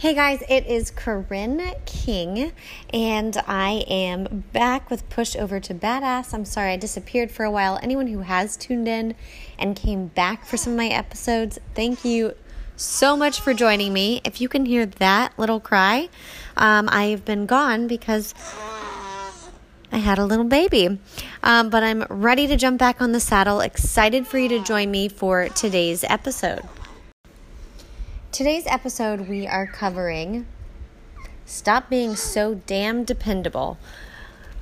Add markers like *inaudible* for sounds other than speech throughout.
Hey guys, it is Corinne King, and I am back with Push Over to Badass. I'm sorry I disappeared for a while. Anyone who has tuned in and came back for some of my episodes, thank you so much for joining me. If you can hear that little cry, um, I've been gone because I had a little baby. Um, but I'm ready to jump back on the saddle, excited for you to join me for today's episode. Today's episode, we are covering stop being so damn dependable.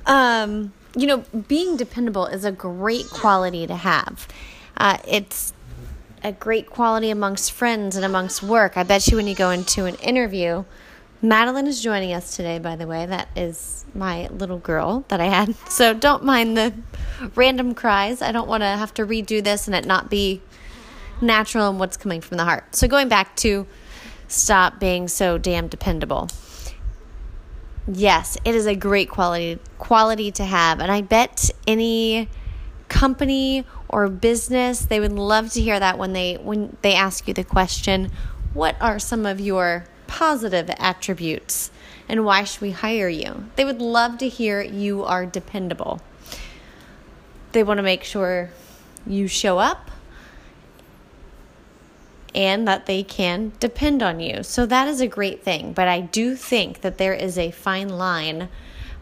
Um, you know, being dependable is a great quality to have. Uh, it's a great quality amongst friends and amongst work. I bet you when you go into an interview, Madeline is joining us today, by the way. That is my little girl that I had. *laughs* So don't mind the random cries. I don't want to have to redo this and it not be natural and what's coming from the heart. So going back to stop being so damn dependable. Yes, it is a great quality quality to have and I bet any company or business they would love to hear that when they when they ask you the question, what are some of your positive attributes and why should we hire you? They would love to hear you are dependable. They want to make sure you show up and that they can depend on you. So that is a great thing. But I do think that there is a fine line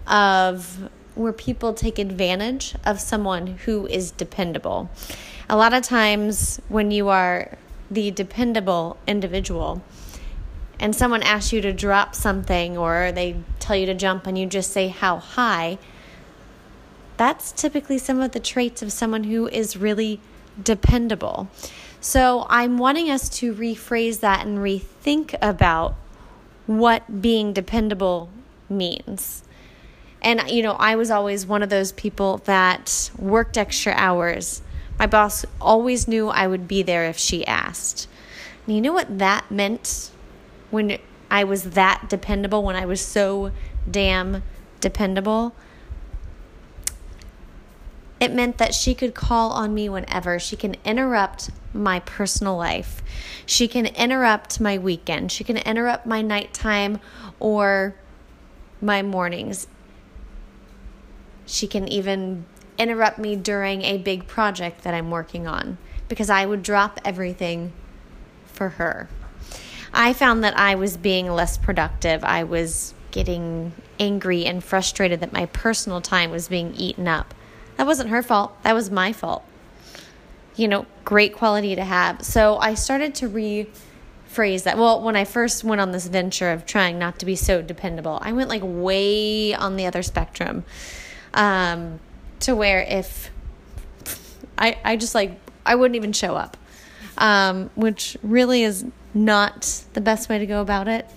of where people take advantage of someone who is dependable. A lot of times when you are the dependable individual and someone asks you to drop something or they tell you to jump and you just say how high, that's typically some of the traits of someone who is really dependable. So I'm wanting us to rephrase that and rethink about what being dependable means. And, you know, I was always one of those people that worked extra hours. My boss always knew I would be there if she asked. And you know what that meant when I was that dependable, when I was so damn dependable? It meant that she could call on me whenever. She can interrupt my personal life. She can interrupt my weekend. She can interrupt my nighttime or my mornings. She can even interrupt me during a big project that I'm working on because I would drop everything for her. I found that I was being less productive. I was getting angry and frustrated that my personal time was being eaten up. That wasn't her fault, that was my fault you know, great quality to have. So I started to rephrase that. Well, when I first went on this venture of trying not to be so dependable, I went like way on the other spectrum um, to where if I, I just like, I wouldn't even show up, um, which really is not the best way to go about it.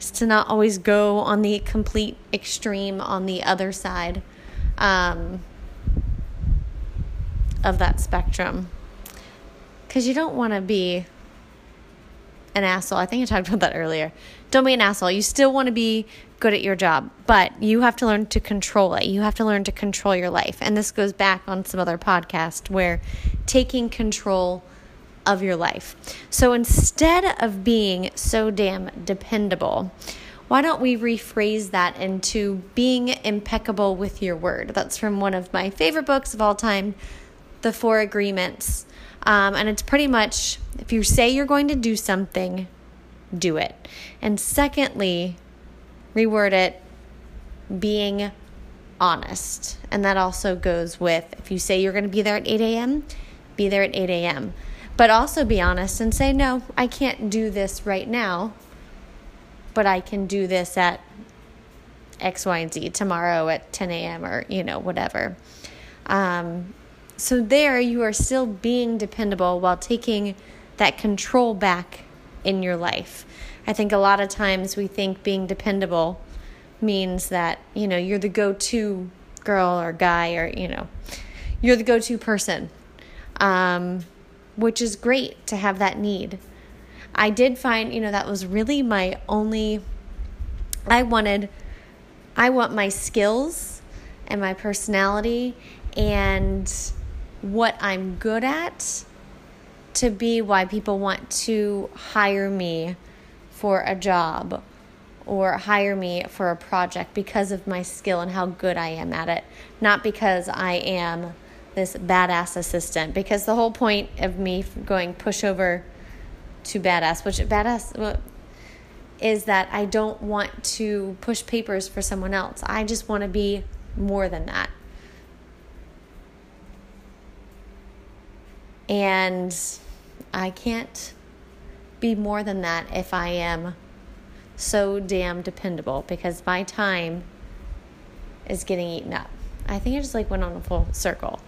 Is to not always go on the complete extreme on the other side um, of that spectrum because you don't want to be an asshole. I think I talked about that earlier. Don't be an asshole. You still want to be good at your job, but you have to learn to control it. You have to learn to control your life. And this goes back on some other podcast where taking control of your life. So instead of being so damn dependable, why don't we rephrase that into being impeccable with your word? That's from one of my favorite books of all time, The Four Agreements um, and it's pretty much if you say you're going to do something, do it. And secondly, reword it being honest. And that also goes with if you say you're going to be there at 8 a.m., be there at 8 a.m. But also be honest and say, no, I can't do this right now, but I can do this at X, Y, and Z tomorrow at 10 a.m. or, you know, whatever. Um, so there you are still being dependable while taking that control back in your life. I think a lot of times we think being dependable means that, you know, you're the go-to girl or guy or, you know, you're the go-to person. Um, which is great to have that need. I did find, you know, that was really my only I wanted I want my skills and my personality and what I'm good at to be why people want to hire me for a job or hire me for a project because of my skill and how good I am at it, not because I am this badass assistant. Because the whole point of me going pushover to badass, which badass is that I don't want to push papers for someone else. I just want to be more than that. And I can't be more than that if I am so damn dependable because my time is getting eaten up. I think I just like went on a full circle.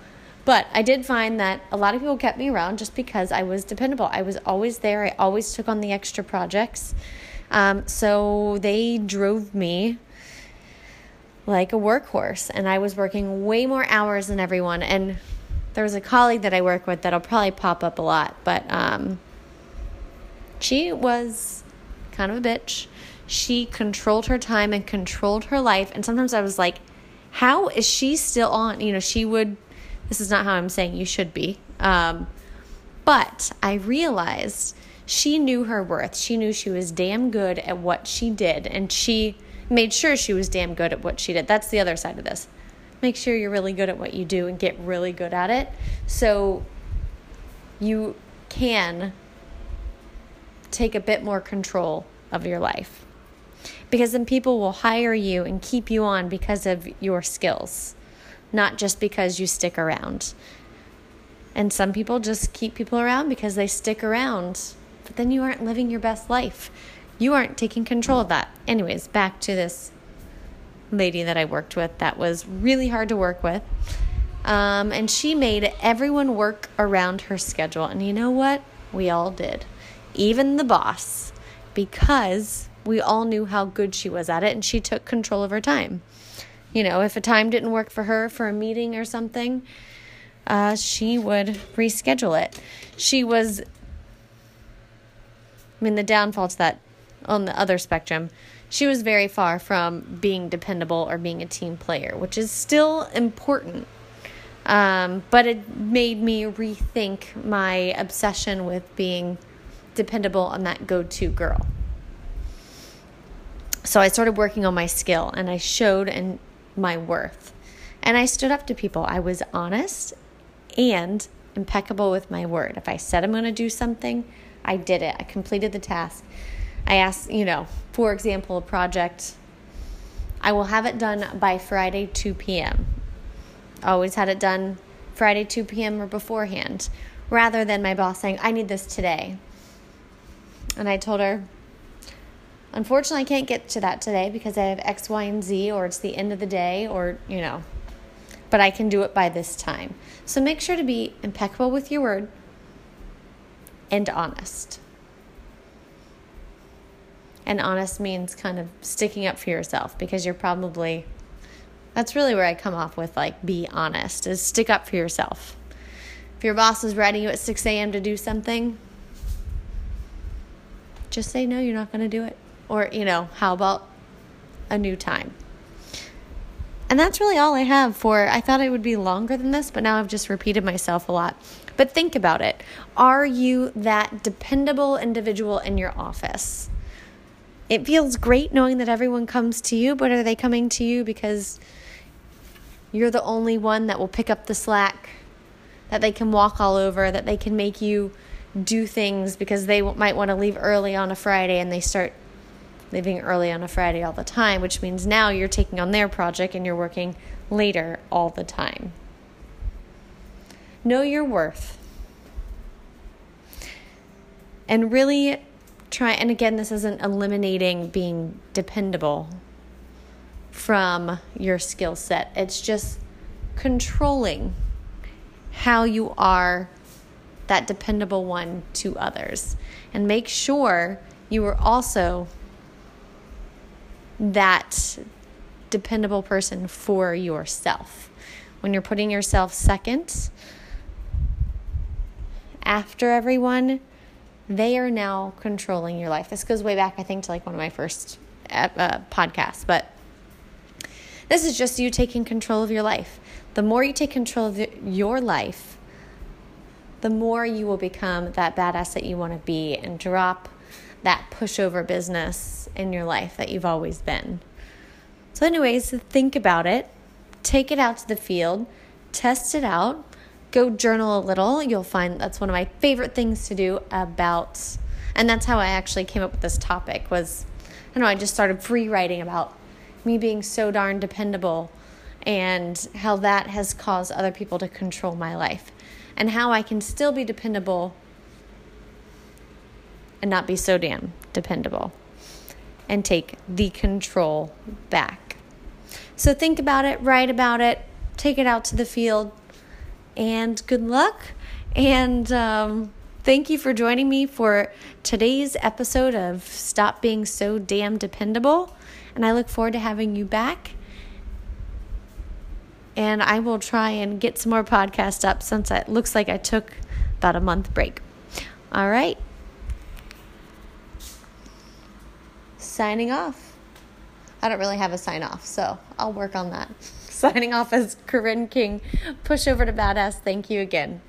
But I did find that a lot of people kept me around just because I was dependable. I was always there. I always took on the extra projects. Um, so they drove me like a workhorse, and I was working way more hours than everyone. And there was a colleague that I work with that'll probably pop up a lot, but um, she was kind of a bitch. She controlled her time and controlled her life. And sometimes I was like, how is she still on? You know, she would, this is not how I'm saying you should be. Um, but I realized she knew her worth. She knew she was damn good at what she did. And she made sure she was damn good at what she did. That's the other side of this. Make sure you're really good at what you do and get really good at it. So you can take a bit more control of your life. Because then people will hire you and keep you on because of your skills, not just because you stick around. And some people just keep people around because they stick around, but then you aren't living your best life. You aren't taking control of that. Anyways, back to this lady that I worked with that was really hard to work with. Um, and she made everyone work around her schedule. And you know what? We all did even the boss, because we all knew how good she was at it and she took control of her time. You know, if a time didn't work for her for a meeting or something, uh, she would reschedule it. She was, I mean, the downfall to that on the other spectrum, she was very far from being dependable or being a team player, which is still important. Um, but it made me rethink my obsession with being dependable and that go to girl. So I started working on my skill and I showed and my worth. And I stood up to people. I was honest and impeccable with my word. If I said I'm going to do something, I did it. I completed the task. I ask, you know, for example, a project, I will have it done by Friday 2 p.m. Always had it done Friday 2 p.m. or beforehand, rather than my boss saying, I need this today. And I told her, unfortunately, I can't get to that today because I have X, Y, and Z, or it's the end of the day, or, you know, but I can do it by this time. So make sure to be impeccable with your word and honest. And honest means kind of sticking up for yourself because you're probably, that's really where I come off with like, be honest, is stick up for yourself. If your boss is writing you at 6 a.m. to do something, just say no, you're not going to do it. Or, you know, how about a new time? And that's really all I have for. I thought it would be longer than this, but now I've just repeated myself a lot. But think about it. Are you that dependable individual in your office? It feels great knowing that everyone comes to you, but are they coming to you because you're the only one that will pick up the slack, that they can walk all over, that they can make you do things because they might want to leave early on a Friday and they start leaving early on a Friday all the time, which means now you're taking on their project and you're working later all the time. Know your worth. And really try, and again, this isn't eliminating being dependable from your skill set, it's just controlling how you are that dependable one to others. And make sure you are also that dependable person for yourself. When you're putting yourself second after everyone, they are now controlling your life. This goes way back, I think, to like one of my first uh, uh podcasts, but this is just you taking control of your life. The more you take control of your life, the more you will become that badass that you want to be and drop that pushover business in your life that you've always been. So, anyways, think about it, take it out to the field, test it out, go journal a little. You'll find that's one of my favorite things to do about, and that's how I actually came up with this topic. Was I don't know I just started free writing about me being so darn dependable and how that has caused other people to control my life and how I can still be dependable and not be so damn dependable and take the control back. So think about it, write about it, take it out to the field, and good luck. And um, thank you for joining me for today's episode of Stop Being So Damn Dependable. And I look forward to having you back. And I will try and get some more podcasts up since it looks like I took about a month break. All right. signing off. I don't really have a sign off, so I'll work on that. Signing off as Corinne King. Push over to Badass. Thank you again.